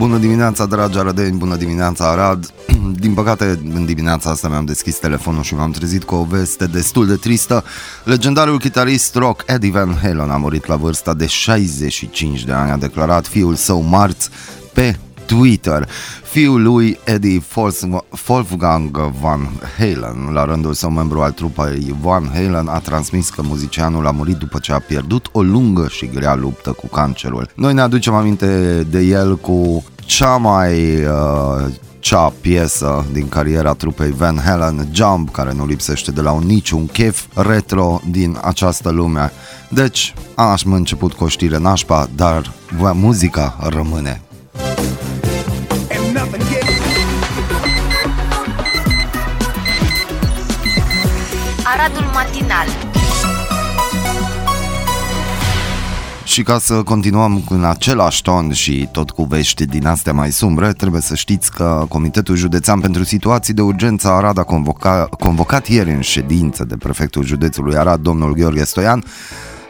Bună dimineața, dragi arădeni, bună dimineața, Arad. Din păcate, în dimineața asta mi-am deschis telefonul și m-am trezit cu o veste destul de tristă. Legendarul chitarist rock Eddie Van Halen a murit la vârsta de 65 de ani, a declarat fiul său marți pe Twitter. Fiul lui Eddie Wolfgang Van Halen, la rândul său membru al trupei Van Halen, a transmis că muzicianul a murit după ce a pierdut o lungă și grea luptă cu cancerul. Noi ne aducem aminte de el cu cea mai uh, cea piesă din cariera trupei Van Halen, Jump, care nu lipsește de la un niciun chef retro din această lume. Deci, am început cu o știre nașpa, dar muzica rămâne. Aradul Matinal. Și ca să continuăm în același ton și tot cu vești din astea mai sumbre, trebuie să știți că Comitetul Județean pentru Situații de Urgență Arad a convoca, convocat ieri în ședință de prefectul județului Arad, domnul Gheorghe Stoian,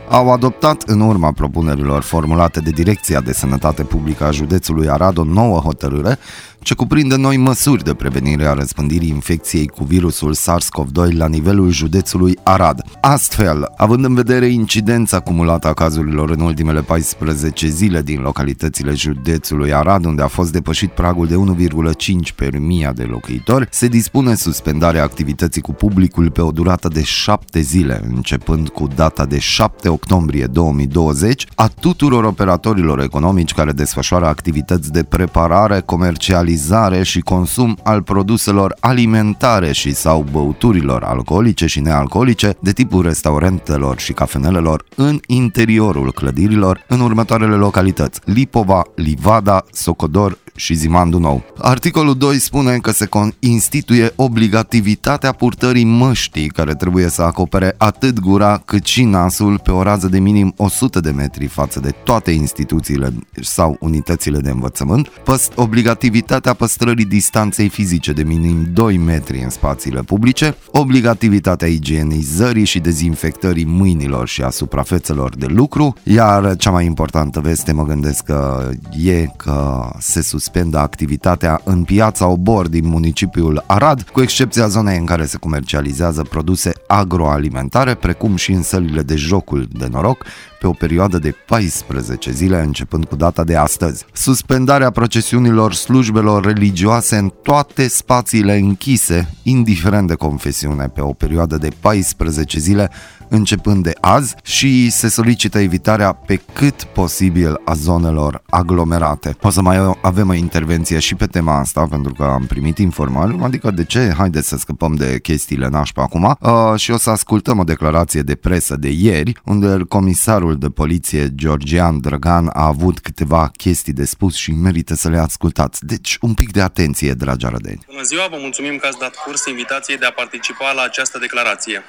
au adoptat în urma propunerilor formulate de Direcția de Sănătate Publică a județului Arad o nouă hotărâre ce cuprinde noi măsuri de prevenire a răspândirii infecției cu virusul SARS-CoV-2 la nivelul județului Arad. Astfel, având în vedere incidența acumulată a cazurilor în ultimele 14 zile din localitățile județului Arad, unde a fost depășit pragul de 1,5 per mii de locuitori, se dispune suspendarea activității cu publicul pe o durată de 7 zile, începând cu data de 7 octombrie 2020, a tuturor operatorilor economici care desfășoară activități de preparare, comercializare comercializare și consum al produselor alimentare și sau băuturilor alcoolice și nealcoolice de tipul restaurantelor și cafenelelor în interiorul clădirilor în următoarele localități Lipova, Livada, Socodor și Zimandu Nou. Articolul 2 spune că se instituie obligativitatea purtării măștii care trebuie să acopere atât gura cât și nasul pe o rază de minim 100 de metri față de toate instituțiile sau unitățile de învățământ, Păst obligativitatea păstrării distanței fizice de minim 2 metri în spațiile publice, obligativitatea igienizării și dezinfectării mâinilor și a suprafețelor de lucru, iar cea mai importantă veste mă gândesc că e că se suspendă suspendă activitatea în piața Obor din municipiul Arad, cu excepția zonei în care se comercializează produse agroalimentare, precum și în sălile de jocul de noroc, pe o perioadă de 14 zile începând cu data de astăzi. Suspendarea procesiunilor slujbelor religioase în toate spațiile închise, indiferent de confesiune, pe o perioadă de 14 zile începând de azi și se solicită evitarea pe cât posibil a zonelor aglomerate. O să mai avem o intervenție și pe tema asta pentru că am primit informări, adică de ce? Haideți să scăpăm de chestiile nașpa acum uh, și o să ascultăm o declarație de presă de ieri unde comisarul de poliție Georgian Drăgan a avut câteva chestii de spus și merită să le ascultați. Deci un pic de atenție, dragi arădeni. Bună ziua, vă mulțumim că ați dat curs invitației de a participa la această declarație.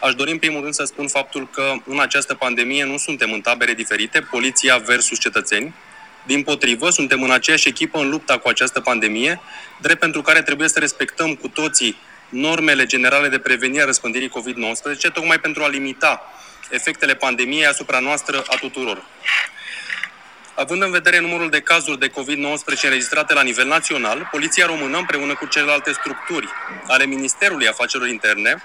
Aș dori în primul rând să spun faptul că în această pandemie nu suntem în tabere diferite, poliția versus cetățeni. Din potrivă, suntem în aceeași echipă în lupta cu această pandemie, drept pentru care trebuie să respectăm cu toții normele generale de prevenire a răspândirii COVID-19, tocmai pentru a limita efectele pandemiei asupra noastră a tuturor. Având în vedere numărul de cazuri de COVID-19 înregistrate la nivel național, Poliția Română, împreună cu celelalte structuri ale Ministerului Afacerilor Interne,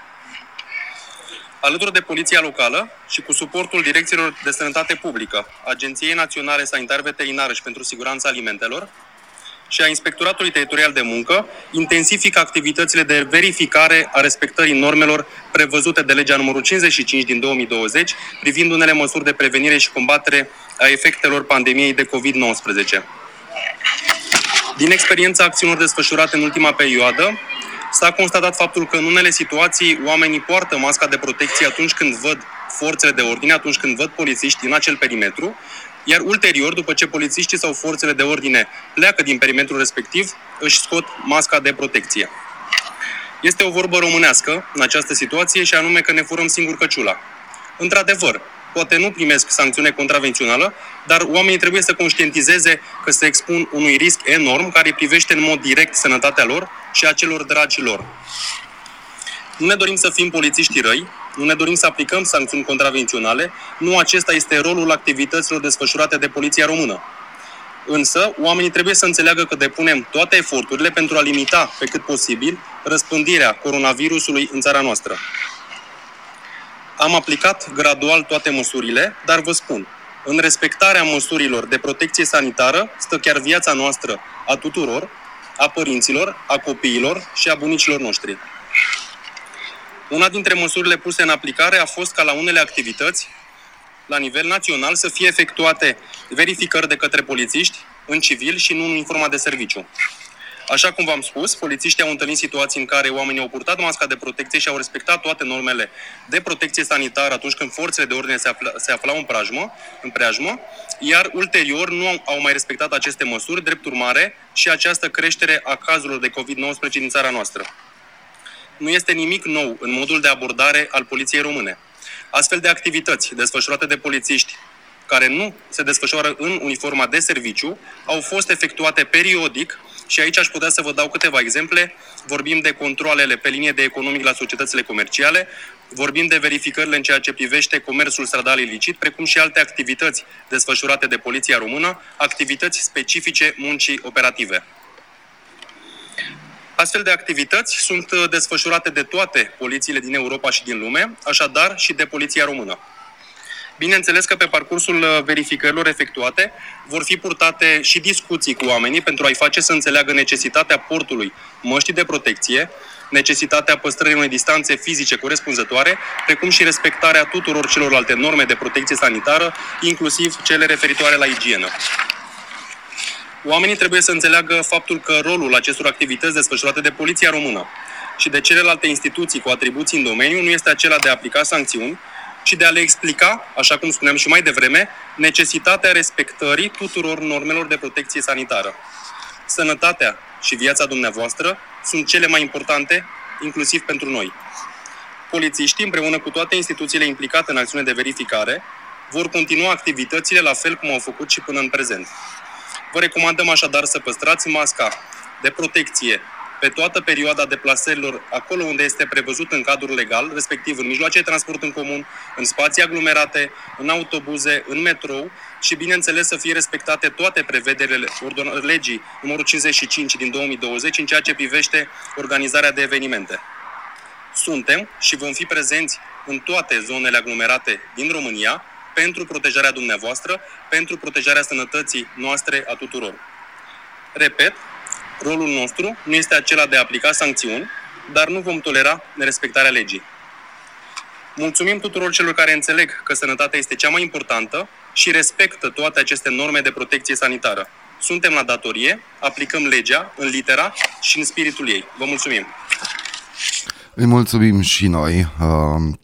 alături de Poliția Locală și cu suportul Direcțiilor de Sănătate Publică, Agenției Naționale Sanitar Veterinară și pentru Siguranța Alimentelor și a Inspectoratului Teritorial de Muncă, intensifică activitățile de verificare a respectării normelor prevăzute de legea numărul 55 din 2020 privind unele măsuri de prevenire și combatere a efectelor pandemiei de COVID-19. Din experiența acțiunilor desfășurate în ultima perioadă, S-a constatat faptul că în unele situații oamenii poartă masca de protecție atunci când văd forțele de ordine, atunci când văd polițiști în acel perimetru, iar ulterior, după ce polițiștii sau forțele de ordine pleacă din perimetrul respectiv, își scot masca de protecție. Este o vorbă românească în această situație și anume că ne furăm singur căciula. Într-adevăr, poate nu primesc sancțiune contravențională, dar oamenii trebuie să conștientizeze că se expun unui risc enorm care privește în mod direct sănătatea lor și a celor dragi lor. Nu ne dorim să fim polițiști răi, nu ne dorim să aplicăm sancțiuni contravenționale, nu acesta este rolul activităților desfășurate de Poliția Română. Însă, oamenii trebuie să înțeleagă că depunem toate eforturile pentru a limita pe cât posibil răspândirea coronavirusului în țara noastră. Am aplicat gradual toate măsurile, dar vă spun, în respectarea măsurilor de protecție sanitară stă chiar viața noastră a tuturor, a părinților, a copiilor și a bunicilor noștri. Una dintre măsurile puse în aplicare a fost ca la unele activități, la nivel național, să fie efectuate verificări de către polițiști în civil și nu în uniforma de serviciu. Așa cum v-am spus, polițiștii au întâlnit situații în care oamenii au purtat masca de protecție și au respectat toate normele de protecție sanitară atunci când forțele de ordine se, afla, se aflau în, preajmă, în preajmă, iar ulterior nu au, au mai respectat aceste măsuri, drept urmare și această creștere a cazurilor de COVID-19 din țara noastră. Nu este nimic nou în modul de abordare al poliției române. Astfel de activități desfășurate de polițiști care nu se desfășoară în uniforma de serviciu au fost efectuate periodic și aici aș putea să vă dau câteva exemple. Vorbim de controlele pe linie de economic la societățile comerciale, vorbim de verificările în ceea ce privește comerțul stradal ilicit, precum și alte activități desfășurate de Poliția Română, activități specifice muncii operative. Astfel de activități sunt desfășurate de toate polițiile din Europa și din lume, așadar și de Poliția Română. Bineînțeles că pe parcursul uh, verificărilor efectuate vor fi purtate și discuții cu oamenii pentru a-i face să înțeleagă necesitatea portului măștii de protecție, necesitatea păstrării unei distanțe fizice corespunzătoare, precum și respectarea tuturor celorlalte norme de protecție sanitară, inclusiv cele referitoare la igienă. Oamenii trebuie să înțeleagă faptul că rolul acestor activități desfășurate de Poliția Română și de celelalte instituții cu atribuții în domeniu nu este acela de a aplica sancțiuni, și de a le explica, așa cum spuneam și mai devreme, necesitatea respectării tuturor normelor de protecție sanitară. Sănătatea și viața dumneavoastră sunt cele mai importante, inclusiv pentru noi. Polițiștii, împreună cu toate instituțiile implicate în acțiune de verificare, vor continua activitățile la fel cum au făcut și până în prezent. Vă recomandăm așadar să păstrați masca de protecție pe toată perioada deplasărilor acolo unde este prevăzut în cadrul legal, respectiv în mijloace de transport în comun, în spații aglomerate, în autobuze, în metrou și, bineînțeles, să fie respectate toate prevederile legii numărul 55 din 2020 în ceea ce privește organizarea de evenimente. Suntem și vom fi prezenți în toate zonele aglomerate din România pentru protejarea dumneavoastră, pentru protejarea sănătății noastre a tuturor. Repet, Rolul nostru nu este acela de a aplica sancțiuni, dar nu vom tolera nerespectarea legii. Mulțumim tuturor celor care înțeleg că sănătatea este cea mai importantă și respectă toate aceste norme de protecție sanitară. Suntem la datorie, aplicăm legea în litera și în spiritul ei. Vă mulțumim! Îi mulțumim și noi uh,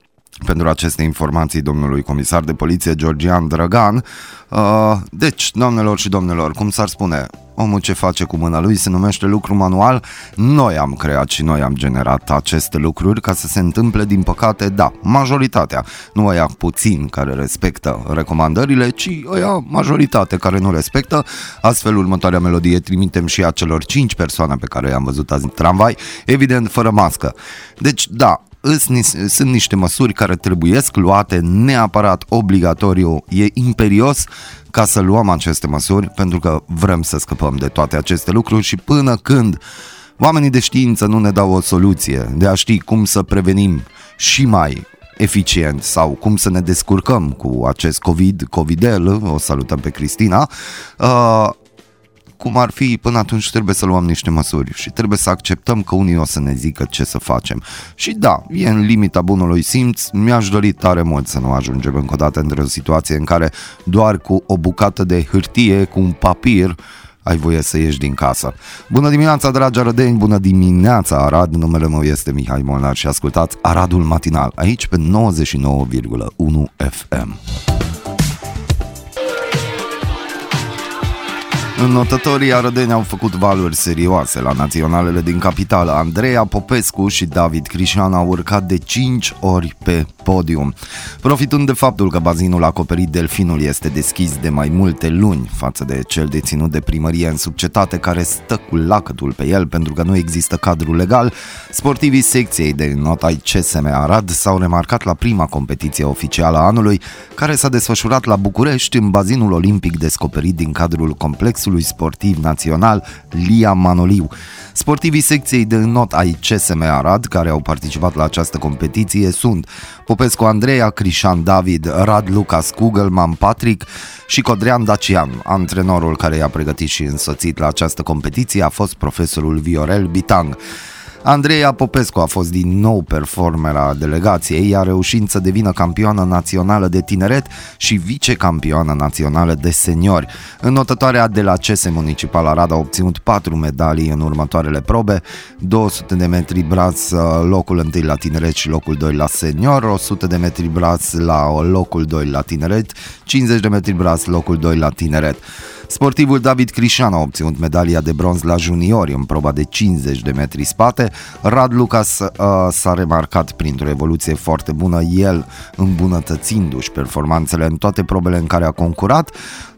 pentru aceste informații domnului comisar de poliție Georgian Dragan. Uh, deci, doamnelor și domnilor, cum s-ar spune, omul ce face cu mâna lui se numește lucru manual. Noi am creat și noi am generat aceste lucruri ca să se întâmple, din păcate, da, majoritatea. Nu aia puțin care respectă recomandările, ci aia majoritate care nu respectă. Astfel, următoarea melodie trimitem și acelor 5 persoane pe care i-am văzut azi în tramvai, evident fără mască. Deci, da, sunt niște măsuri care trebuiesc luate neapărat obligatoriu, e imperios ca să luăm aceste măsuri pentru că vrem să scăpăm de toate aceste lucruri și până când oamenii de știință nu ne dau o soluție de a ști cum să prevenim și mai eficient sau cum să ne descurcăm cu acest COVID, COVIDel, o salutăm pe Cristina, uh, cum ar fi, până atunci trebuie să luăm niște măsuri și trebuie să acceptăm că unii o să ne zică ce să facem. Și da, e în limita bunului simț, mi-aș dori tare mult să nu ajungem încă o dată într-o situație în care doar cu o bucată de hârtie, cu un papir, ai voie să ieși din casă. Bună dimineața, dragi arădeni, bună dimineața, Arad, numele meu este Mihai Molnar și ascultați Aradul Matinal, aici pe 99,1 FM. Notătorii arădeni au făcut valuri serioase la naționalele din capitală. Andreea Popescu și David Crișan au urcat de 5 ori pe podium. Profitând de faptul că bazinul acoperit Delfinul este deschis de mai multe luni față de cel deținut de primărie în subcetate care stă cu lacătul pe el pentru că nu există cadru legal, sportivii secției de notai CSM Arad s-au remarcat la prima competiție oficială a anului care s-a desfășurat la București în bazinul olimpic descoperit din cadrul complexului complexului sportiv național Lia Manoliu. Sportivii secției de not ai CSM Arad, care au participat la această competiție, sunt Popescu Andreea, Crișan David, Rad Lucas Kugelman Patrick și Codrean Dacian. Antrenorul care i-a pregătit și însoțit la această competiție a fost profesorul Viorel Bitang. Andreea Popescu a fost din nou performera delegației, iar reușind să devină campioană națională de tineret și vicecampioană națională de seniori. Înotătoarea de la CS Municipal Arad a obținut 4 medalii în următoarele probe, 200 de metri braț locul 1 la tineret și locul 2 la senior, 100 de metri braț la locul 2 la tineret, 50 de metri braț locul 2 la tineret. Sportivul David Crișan a obținut medalia de bronz la juniori în proba de 50 de metri spate. Rad Lucas uh, s-a remarcat printr-o evoluție foarte bună, el îmbunătățindu-și performanțele în toate probele în care a concurat.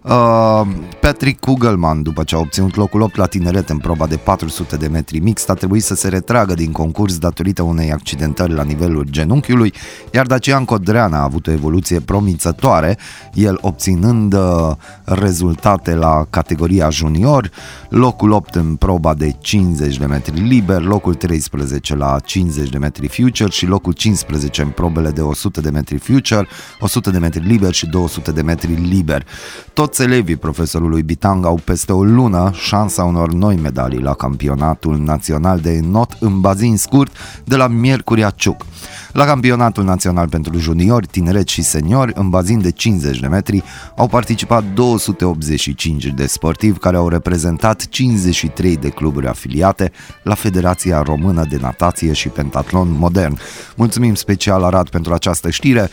Uh, Patrick Kugelman, după ce a obținut locul 8 la tineret în proba de 400 de metri mixt, a trebuit să se retragă din concurs datorită unei accidentări la nivelul genunchiului, iar Dacian Codrean a avut o evoluție promițătoare, el obținând uh, rezultate la categoria junior, locul 8 în proba de 50 de metri liber, locul 13 la 50 de metri future și locul 15 în probele de 100 de metri future, 100 de metri liber și 200 de metri liber. Tot toți elevii profesorului Bitang au peste o lună șansa unor noi medalii la campionatul național de not în bazin scurt de la Miercuria Ciuc. La campionatul național pentru juniori, tineret și seniori, în bazin de 50 de metri, au participat 285 de sportivi care au reprezentat 53 de cluburi afiliate la Federația Română de Natație și Pentatlon Modern. Mulțumim special Arad pentru această știre.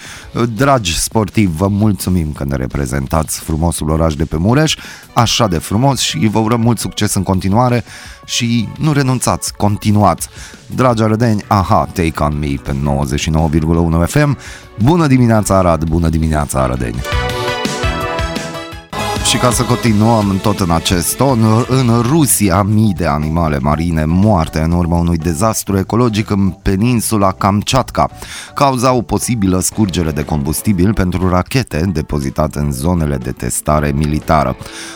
Dragi sportivi, vă mulțumim că ne reprezentați frumosul oraș de pe Mureș, așa de frumos și vă urăm mult succes în continuare și nu renunțați, continuați. Dragi arădeni, aha, Take On Me pe 99,1 FM. Bună dimineața Arad, bună dimineața Arădeni! Și ca să continuăm tot în acest ton, în Rusia mii de animale marine moarte în urma unui dezastru ecologic în peninsula Kamchatka. Cauza o posibilă scurgere de combustibil pentru rachete depozitate în zonele de testare militară.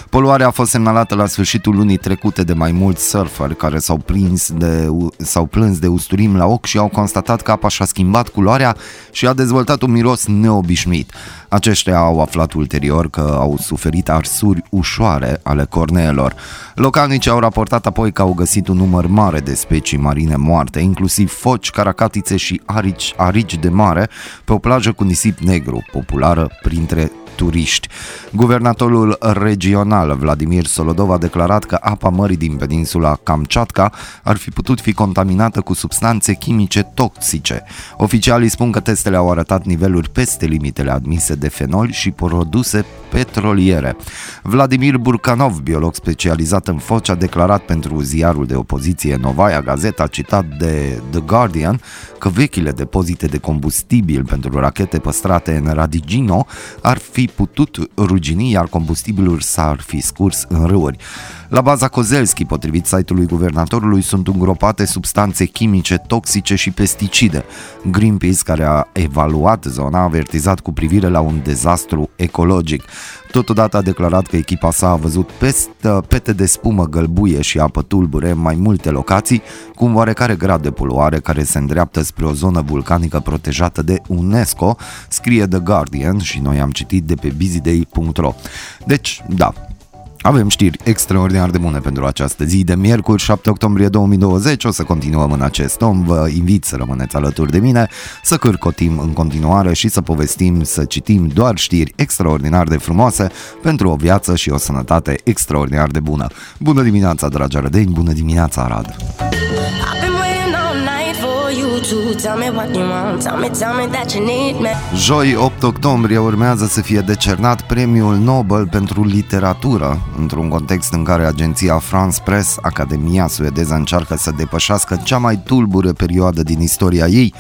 Poluarea a fost semnalată la sfârșitul lunii trecute de mai mulți surferi care s-au, prins de, s-au plâns de usturim la ochi și au constatat că apa și-a schimbat culoarea și a dezvoltat un miros neobișnuit. Aceștia au aflat ulterior că au suferit arsuri ușoare ale corneelor. Localnici au raportat apoi că au găsit un număr mare de specii marine moarte, inclusiv foci, caracatițe și arici, arici de mare, pe o plajă cu nisip negru, populară printre turiști. Guvernatorul regional Vladimir Solodov a declarat că apa mării din peninsula Kamchatka ar fi putut fi contaminată cu substanțe chimice toxice. Oficialii spun că testele au arătat niveluri peste limitele admise de fenol și produse petroliere. Vladimir Burkanov, biolog specializat în foci, a declarat pentru ziarul de opoziție Novaya Gazeta, citat de The Guardian, că vechile depozite de combustibil pentru rachete păstrate în Radigino ar fi putut rugini, iar combustibilul s-ar fi scurs în râuri. La baza Kozelski, potrivit site-ului guvernatorului, sunt îngropate substanțe chimice toxice și pesticide. Greenpeace, care a evaluat zona, a avertizat cu privire la un dezastru ecologic. Totodată a declarat că echipa sa a văzut peste, pete de spumă gălbuie și apă tulbure în mai multe locații, cu un oarecare grad de poluare care se îndreaptă spre o zonă vulcanică protejată de UNESCO, scrie The Guardian și noi am citit de pe busyday.ro. Deci, da, avem știri extraordinar de bune pentru această zi de miercuri, 7 octombrie 2020. O să continuăm în acest tom. Vă invit să rămâneți alături de mine, să cârcotim în continuare și să povestim, să citim doar știri extraordinar de frumoase pentru o viață și o sănătate extraordinar de bună. Bună dimineața, dragi arădeni, bună dimineața, Arad! Joi 8 octombrie urmează să fie decernat premiul Nobel pentru literatură, într-un context în care agenția France Press, Academia suedeză, încearcă să depășească cea mai tulbure perioadă din istoria ei,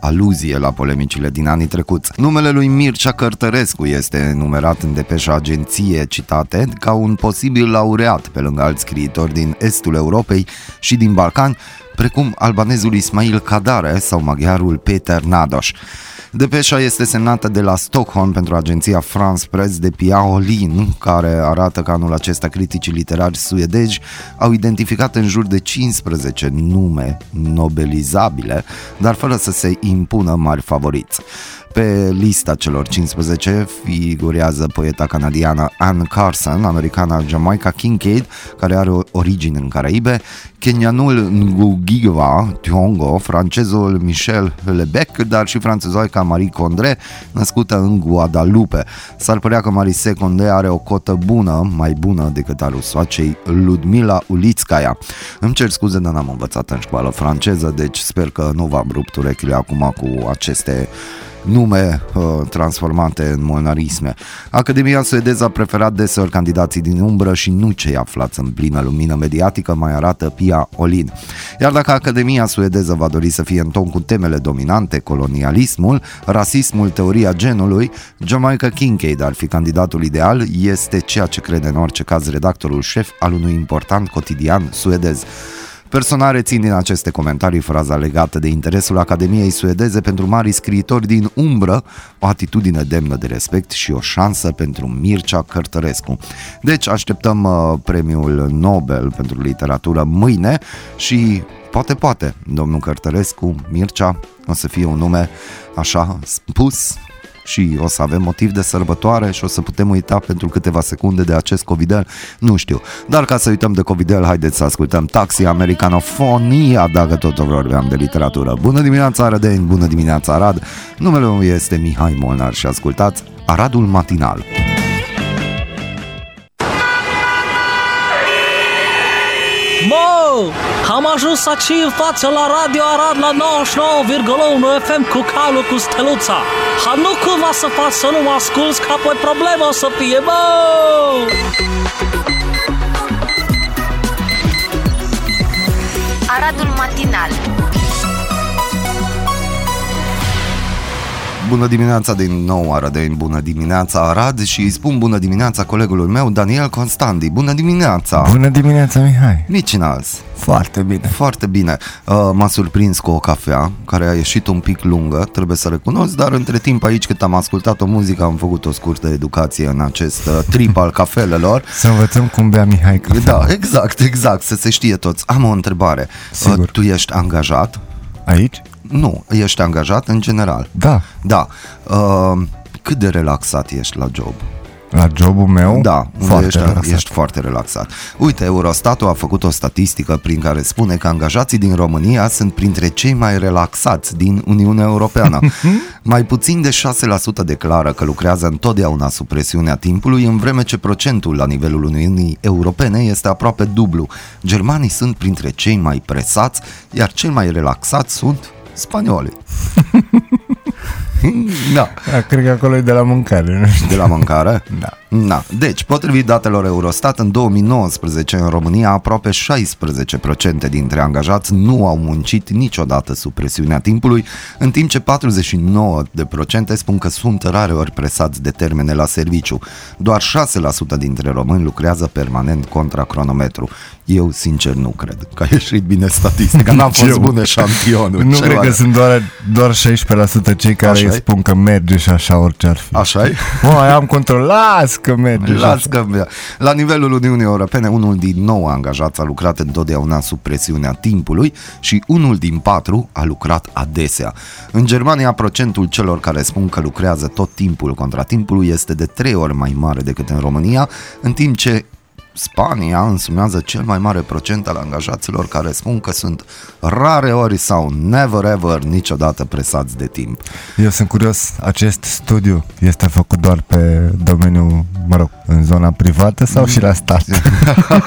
aluzie la polemicile din anii trecuți. Numele lui Mircea Cărtărescu este numerat în depeșa agenție citate ca un posibil laureat pe lângă alți scriitori din estul Europei și din Balcani, precum albanezul Ismail Kadare sau maghiarul Peter Nados. Depeșa este semnată de la Stockholm pentru agenția France Press de Pia Olin, care arată că anul acesta criticii literari suedezi au identificat în jur de 15 nume nobelizabile, dar fără să se impună mari favoriți. Pe lista celor 15 figurează poeta canadiană Anne Carson, americana Jamaica Kincaid, care are origini în Caraibe, kenianul Ngugiwa Tiongo, francezul Michel Lebec, dar și franțezoica Marie Condre, născută în Guadalupe. S-ar părea că Marie Condre are o cotă bună, mai bună decât a rusoacei Ludmila Ulitskaya. Îmi cer scuze, dar n-am învățat în școală franceză, deci sper că nu v-am rupt urechile acum cu aceste nume uh, transformate în monarisme. Academia suedeză a preferat deseori candidații din umbră și nu cei aflați în plină lumină mediatică, mai arată Pia Olin. Iar dacă Academia suedeză va dori să fie în ton cu temele dominante, colonialismul, rasismul, teoria genului, Jamaica Kincaid ar fi candidatul ideal, este ceea ce crede în orice caz redactorul șef al unui important cotidian suedez. Personal rețin din aceste comentarii fraza legată de interesul Academiei Suedeze pentru mari scriitori din umbră, o atitudine demnă de respect și o șansă pentru Mircea Cărtărescu. Deci așteptăm uh, premiul Nobel pentru literatură mâine și poate, poate, domnul Cărtărescu, Mircea, o să fie un nume așa spus și o să avem motiv de sărbătoare și o să putem uita pentru câteva secunde de acest Covidel, nu știu. Dar ca să uităm de Covidel, haideți să ascultăm Taxi Americanofonia, dacă tot vorbeam de literatură. Bună dimineața, Arădeni, bună dimineața, Arad. Numele meu este Mihai Molnar și ascultați Aradul Matinal. Mă, am ajuns aici în față la Radio Arad la 99,1 FM cu calul cu steluța. Ha nu cumva să fac să nu mă asculți, că apoi problemă o să fie, bă! Aradul Matinal Bună dimineața din nou, Arădeni, bună dimineața, Arad și îi spun bună dimineața colegului meu, Daniel Constandi. Bună dimineața! Bună dimineața, Mihai! Nici n-azi. Foarte bine. Foarte bine. Uh, m-a surprins cu o cafea care a ieșit un pic lungă, trebuie să recunosc, dar între timp aici cât am ascultat o muzică am făcut o scurtă educație în acest uh, trip al cafelelor. Să învățăm cum bea Mihai cafea. Da, exact, exact, să se știe toți. Am o întrebare. Sigur. Uh, tu ești angajat? Aici? Nu, ești angajat în general. Da. Da. Uh, cât de relaxat ești la job? La jobul meu? Da, unde foarte ești, relaxat. ești foarte relaxat. Uite, Eurostatul a făcut o statistică prin care spune că angajații din România sunt printre cei mai relaxați din Uniunea Europeană. mai puțin de 6% declară că lucrează întotdeauna sub presiunea timpului, în vreme ce procentul la nivelul Uniunii Europene este aproape dublu. Germanii sunt printre cei mai presați, iar cei mai relaxați sunt spaniolii. da. Da, cred că acolo e de la mâncare, nu știu. De la mâncare? Da. Da. Deci, potrivit datelor Eurostat, în 2019 în România aproape 16% dintre angajați nu au muncit niciodată sub presiunea timpului, în timp ce 49% spun că sunt rare ori presați de termene la serviciu. Doar 6% dintre români lucrează permanent contra cronometru. Eu, sincer, nu cred că a ieșit bine statistica. N-a Nici fost eu. bun eșantionul. Nu Ce cred că oare? sunt doar, doar 16% cei care Așa-i? spun că merge și așa orice ar fi. așa e? Mă, am control, las că merge și Las așa. că la nivelul Uniunii Europene, unul din nou angajați a lucrat întotdeauna sub presiunea timpului și unul din patru a lucrat adesea. În Germania, procentul celor care spun că lucrează tot timpul contra timpului este de trei ori mai mare decât în România, în timp ce Spania însumează cel mai mare procent al angajaților care spun că sunt rare ori sau never ever niciodată presați de timp. Eu sunt curios, acest studiu este făcut doar pe domeniul, mă rog, în zona privată sau și la stat?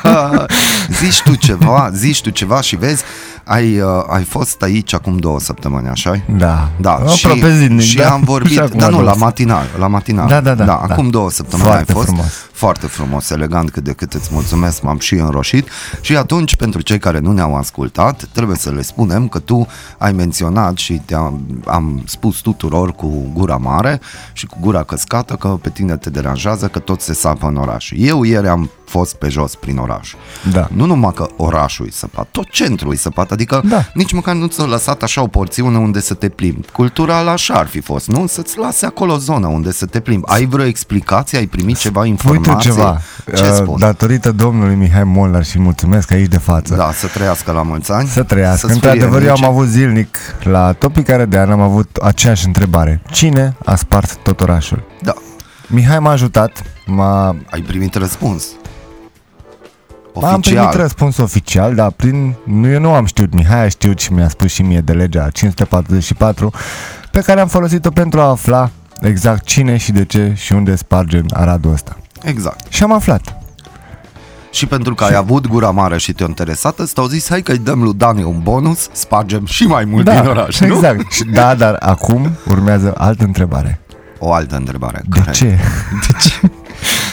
zici tu ceva, zici tu ceva și vezi, ai, uh, ai fost aici acum două săptămâni, așa Da. Da, Aproape și, zilnic, și da. am vorbit, Și acum dar nu, două la matinal, la matinal. Da, da, da, da da. acum două săptămâni Foarte ai fost. frumos. Foarte frumos, elegant, cât de cât îți mulțumesc, m-am și înroșit. Și atunci, pentru cei care nu ne-au ascultat, trebuie să le spunem că tu ai menționat și te-am am spus tuturor cu gura mare și cu gura căscată că pe tine te deranjează că tot se sapă în oraș. Eu ieri am fost pe jos prin oraș. Da. Nu numai că orașul e săpat, tot centrul e săpat, adică Da. nici măcar nu ți-a lăsat așa o porțiune unde să te plimbi. Cultural așa ar fi fost, nu? Să-ți lase acolo o zonă unde să te plimbi. Ai vreo explicație? Ai primit ceva informație? Uite ceva, Ce uh, spun? datorită domnului Mihai Molnar și mulțumesc aici de față. Da, să trăiască la mulți ani. Să trăiască. Să-ți fie Într-adevăr, eu am nici- avut zilnic la Topicare de an, am avut aceeași întrebare. Cine a spart tot orașul? Da. Mihai m-a ajutat, m-a, Ai primit răspuns. Am primit răspuns oficial, dar prin, nu, eu nu am știut, Mihai a știut și mi-a spus și mie de legea 544, pe care am folosit-o pentru a afla exact cine și de ce și unde sparge în Aradul ăsta. Exact. Și am aflat. Și pentru că ai avut gura mare și te-a interesat, îți au zis, hai că-i dăm lui Dani un bonus, spargem și mai mult din oraș, nu? exact. Și- Da, dar acum urmează altă întrebare. O altă întrebare. De care? ce? De ce?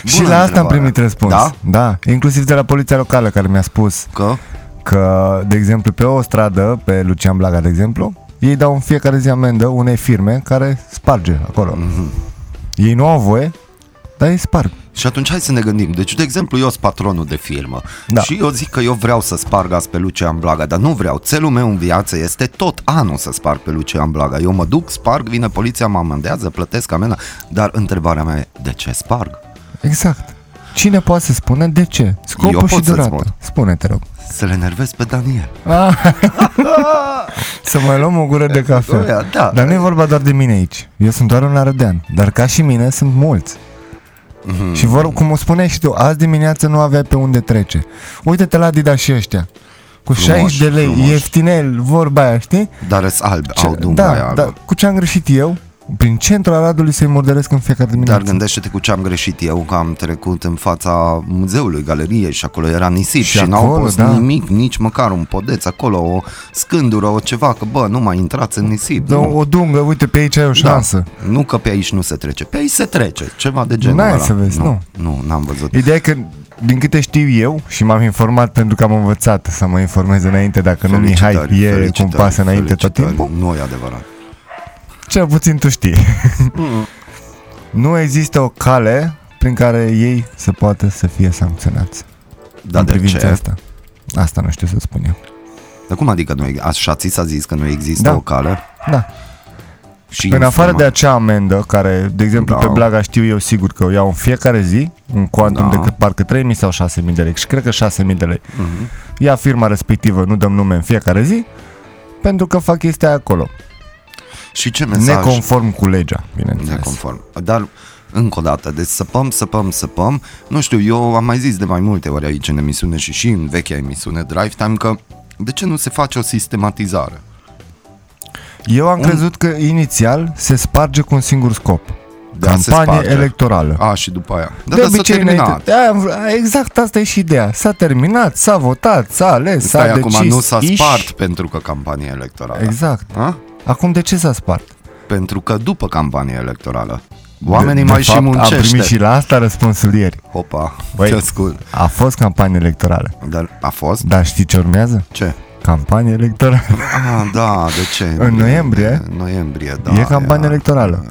și Bună la asta am întrebare. primit răspuns. Da? Da, inclusiv de la poliția locală care mi-a spus Că? că, de exemplu, pe o stradă, pe Lucian Blaga, de exemplu, ei dau în fiecare zi amendă unei firme care sparge acolo. Mhm. Ei nu au voie, dar ei sparg. Și atunci hai să ne gândim. Deci, de exemplu, eu sunt patronul de firmă Da. și eu zic că eu vreau să sparg azi pe Lucian Blaga, dar nu vreau. Țelul meu în viață este tot anul să sparg pe Lucian Blaga. Eu mă duc, sparg, vine poliția, mă amendează, plătesc amenda, dar întrebarea mea e, de ce sparg? Exact. Cine poate să spună de ce? Eu Scopul pot și să-ți durata. spun. Spune, te rog. Să le enervez pe Daniel. Să mai luăm o gură de cafea. Oia, da. Dar nu e vorba doar de mine aici. Eu sunt doar un arădean. Dar ca și mine sunt mulți. Mhm. Și vor, cum o spuneai și tu, azi dimineață nu aveai pe unde trece. Uite-te la Adidas și ăștia. Cu Frumoși, 60 de lei, frumoși. ieftinel, vorba aia, știi? Dar îs albe, au dunga da, aia albă. da, cu ce am greșit eu, prin centrul Aradului să-i murdăresc în fiecare dimineață. Dar gândește-te cu ce am greșit eu, că am trecut în fața muzeului, galeriei și acolo era nisip și, Și n-au acolo, pus da. nimic, nici măcar un podeț acolo, o scândură, o ceva, că bă, nu mai intrați în nisip. Da, nu. o dungă, uite, pe aici ai o șansă. Da. Nu că pe aici nu se trece, pe aici se trece, ceva de genul N-ai ăla. să vezi, nu. Nu, n-am văzut. Ideea e că, din câte știu eu, și m-am informat pentru că am învățat să mă informez înainte, dacă nu Mihai Felicitări, e cum felicitări, pasă înainte tot felicitări. timpul, Nu e adevărat. Cel puțin tu știi. nu există o cale prin care ei să poată să fie sancționați. Dar în de privința ce? asta. Asta nu știu să spun eu. Dar cum adică nu e, așa ți s-a zis că nu există Da. o cale? Da. Și În afară informa- de acea amendă, care, de exemplu, Da. pe Blaga știu eu sigur că o iau în fiecare zi, un quantum Da. de cât parcă 3.000 sau 6.000 de lei, și cred că 6.000 de lei. Mhm. Ia firma respectivă, nu dăm nume în fiecare zi, pentru că fac chestia acolo. Și ce mesaj? Neconform cu legea, bineînțeles. Neconform. Dar, încă o dată, deci săpăm, săpăm, săpăm. Nu știu, eu am mai zis de mai multe ori aici în emisiune și și în vechea emisiune Drive Time că de ce nu se face o sistematizare? Eu am Un- crezut că inițial se sparge cu un singur scop. De a se Campanie sparge. electorală. A, și după aia. Da, de dar s-a obicei terminat. înainte. Da, am vr- exact asta e și ideea. S-a terminat, s-a votat, s-a ales, s-a Stai, decis. acum nu s-a Iși. spart pentru că campanie electorală. Exact. A? Acum de ce s-a spart? Pentru că după campanie electorală. Oamenii de, mai de și fapt, muncește. Am primit și la asta răspunsul ieri. Hopa, Băi. te ascult. A fost campanie electorală. Dar a fost? Dar știi ce urmează? Ce? Campanie electorală. Ah, da, de ce? În noiembrie? În noiembrie, da. e campanie era- electorală.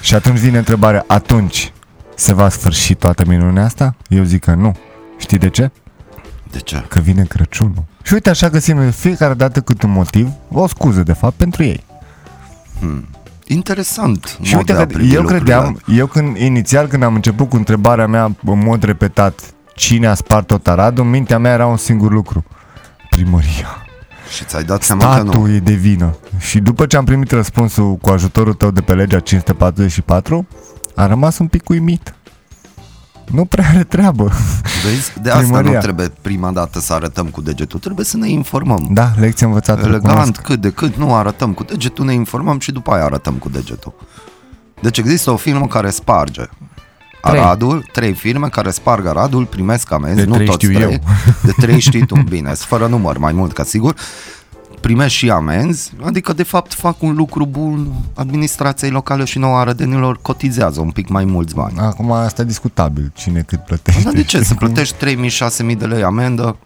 Și atunci vine întrebarea, atunci se va sfârși toată minunea asta? Eu zic că nu. Știi de ce? De ce? Că vine Crăciunul. Și uite așa găsim de fiecare dată cât un motiv, o scuză de fapt pentru ei. Interesant. Și mod uite de a că privi eu lucrurile. credeam, eu când inițial când am început cu întrebarea mea în mod repetat, cine a spart tot Aradul, în mintea mea era un singur lucru. Primăria. Și ți-ai dat seama că nu. Statul e de vină. Și după ce am primit răspunsul cu ajutorul tău de pe legea 544, am rămas un pic uimit. Nu prea are treabă. Vezi? De asta Primăria. nu trebuie prima dată să arătăm cu degetul, trebuie să ne informăm. Da, lecție învățată. Elegant, recunosc. cât de cât, nu arătăm cu degetul, ne informăm și după aia arătăm cu degetul. Deci există o firmă care sparge Trei. Aradul, trei firme care sparg Aradul, primesc amenzi, De nu trei toți știu trei, eu. de trei știi tu, bine, sunt fără număr, mai mult ca sigur, primești și amenzi, adică de fapt fac un lucru bun, administrației locale și nouă arădenilor cotizează un pic mai mulți bani. Acum asta e discutabil, cine cât plătește. Dar de ce? Să Știi cum? plătești 3.000-6.000 de lei amendă?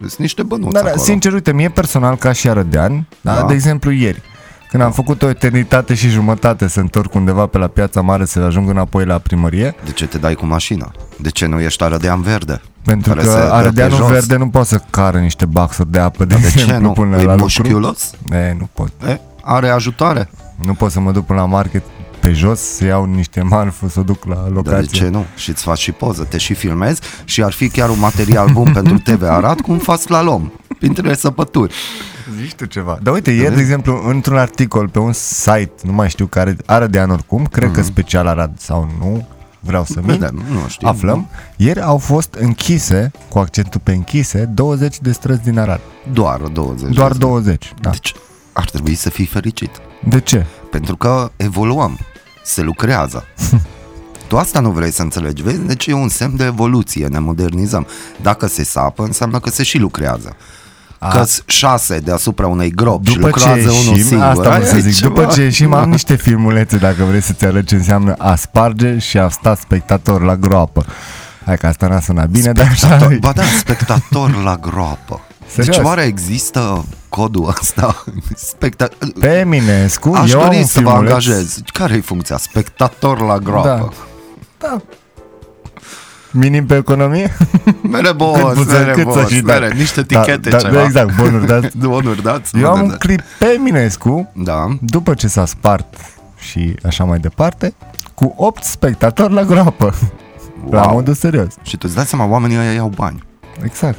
Sunt niște bănuți Dar, acolo. sincer, uite, mie personal, ca și arădean, da. Da. de exemplu, ieri, Când am făcut o eternitate și jumătate să întorc undeva pe la piața mare să ajung înapoi la primărie. De ce te dai cu mașina? De ce nu ești arădean verde? Pentru care că se dă pe arădeanul jos? verde nu poate să cară niște baxuri de apă, de, De ce exemplu, nu? până E la lucru. mușchiulos? E, nu pot. E, are ajutoare? Nu pot să mă duc până la market pe jos, să iau niște marfă, să o duc la Dar de locație. ce nu? Și îți faci și poză, te și filmezi și ar fi chiar un material bun pentru TV Arad cum faci slalom printre săpături. Zici tu ceva. Dar uite, ieri, de exemplu, într-un articol pe un site, nu mai știu care, are de an oricum, cred că special Arad sau nu, vreau să mint, Vedem, nu știu. aflăm, ieri au fost închise, cu accentul pe închise, 20 de străzi din Arad. Doar 20. Doar de 20, da. Deci ar trebui să fii fericit. De ce? Pentru că evoluăm, se lucrează. Tu asta nu vrei să înțelegi, vezi? Deci e un semn de evoluție, ne modernizăm. Dacă se sapă, înseamnă că se și lucrează. Că șase deasupra unei gropi și După ce lucrează unul ieșim, singur. asta Aia vreau să e zic, ceva. după ce ieșim am niște filmulețe dacă vrei să-ți arăt ce înseamnă a sparge și a sta spectator la groapă. Hai că asta n-a sunat bine, dar așa Spectator, e. ba da, spectator la groapă. Serios? Deci oare există codul ăsta? Specta... Pe Eminescu, Aș eu am dori un să vă filmuleț- angajez. Care e funcția? Spectator la groapă. Da. Minim pe economie? Mere Cât boss, buza- mere cât să boss, și da. mere, niște Da, tichete da, ceva. da, exact, bonuri dați. Bonuri dați. Eu am bonuri un dați. clip pe Eminescu, Da. după ce s-a spart și așa mai departe, cu 8 spectatori la groapă. La Wow. modul serios. Și tu îți dai seama, oamenii ăia iau bani. Exact.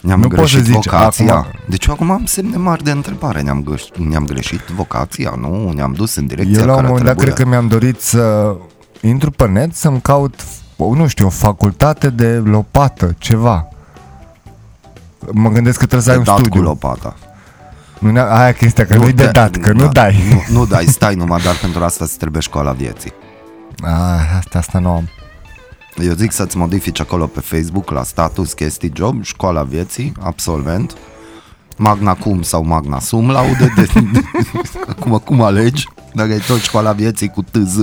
Ne-am Nu poți greșit să zici vocația. acum- Deci eu acum am semne mari de întrebare. Ne-am, greș- ne-am greșit vocația, nu? Ne-am dus în direcția Eu la un care moment dat trebuie. cred că mi-am dorit să intru pe net să-mi caut, o, nu știu, o facultate de lopată, ceva. Mă gândesc că trebuie să ai Te un dat cu studiu. lopata. Nu, ne- aia chestia, că nu-i de te- dat, că nu da, dai. Nu, nu dai, stai numai, dar pentru asta îți trebuie școala vieții. Ah, asta, asta nu am. Eu zic să-ți modifici acolo pe Facebook la status, chestii, job, școala vieții, absolvent, magna cum sau magna sum laude, de, cum, cum alegi, dacă e tot școala vieții cu tz,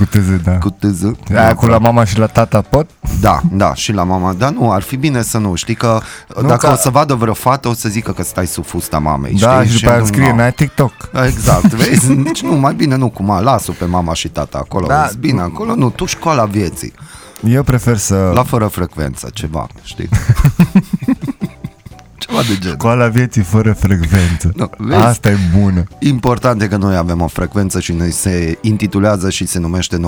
Cu tâză, da. cu tz. Aia cu la mama și la tata pot? Da, da, și la mama, dar nu, ar fi bine să nu, știi că Nu, dacă că- o să vadă vreo fată, o să zică că stai sub fusta mamei, Da, știi? și după aia nu- scrie, nu. n-ai TikTok. Exact, vezi? Deci nu, mai bine nu, cum a, las-o pe mama și tata acolo, Da. da. bine acolo, nu, tu școala vieții, Eu prefer să... la fără frecvență, ceva, știi? ceva de gen. Școala vieții fără frecvență. Nu, vezi? Asta e bună. Important e că noi avem o frecvență și noi se intitulează și se numește 99.1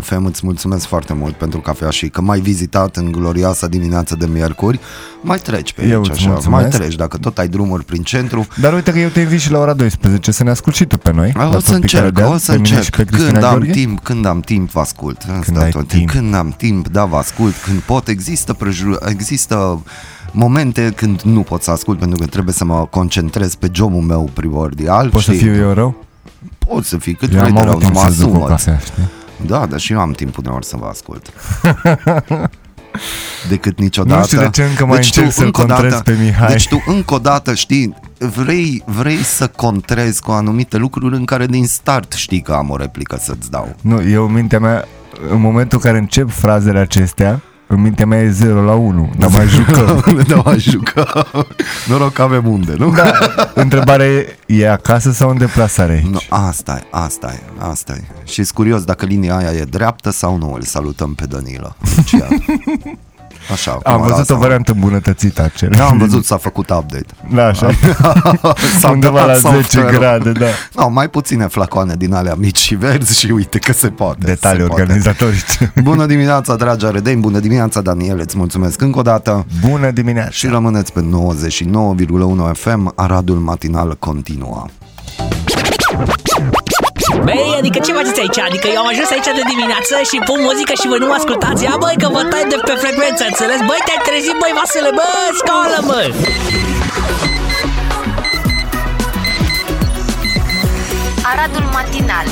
FM. Îți mulțumesc foarte mult pentru cafea și că m-ai vizitat în glorioasa dimineață de miercuri. Mai treci pe Eu aici îți așa, mulțumesc. mai treci dacă tot ai drumuri prin centru. Dar uite că eu te invit și la ora 12 să ne asculti și tu pe noi. O la să Păpica încerc, Rădean, o să pe mine încerc. și pe Cristina Când am Gheorghe. timp, când am timp, vă ascult. Asta Când ai tot. timp. Când am timp, da, vă ascult. Când pot, există prejur... există momente când nu pot să ascult pentru că trebuie să mă concentrez pe jobul meu primordial. Poți să știi? fiu eu rău? Pot să fii cât Eu vrei am de avut rău, timp numai să duc o asumă cafea, știi? Da, dar și eu am timp uneori să vă ascult. Decât niciodată. Nu știu de ce încă mai încerc să-l încă o dată- contrezi pe Mihai. Deci tu încă o dată știi, vrei, vrei să contrezi cu anumite lucruri în care din start știi că am o replică să-ți dau. Nu, eu în mintea mea, în momentul în care încep frazele acestea, în mintea mea e 0 la 1, dar mai jucăm. da, mai jucă. Noroc că avem unde, nu? da, întrebarea e, e acasă sau în deplasare aici? Nu, asta e, asta e, asta e. Și sunt curios dacă linia aia e dreaptă sau nu. Îl salutăm pe Danilo. Deci, ia. Așa, Am acum văzut o lasă-mă. variantă îmbunătățită a acelei. Da, am văzut, s-a făcut update. Da, așa. S-a Undeva la updatat 10 software-ul. grade, da. No, mai puține flacoane din alea mici și verzi și uite că se poate. Detalii se poate. organizatorice. Bună dimineața, dragi arădeni, bună dimineața, Daniel, îți mulțumesc încă o dată Bună dimineața! și rămâneți pe 99,1 FM, Aradul Matinal continuă. Băi, adică ce faceți aici? Adică eu am ajuns aici de dimineață și pun muzică și voi nu mă ascultați? Ia băi că vă tai de pe frecvență, înțeles? Băi, te-ai trezit, băi, Vasile, bă, scoală, mă! Aradul Matinal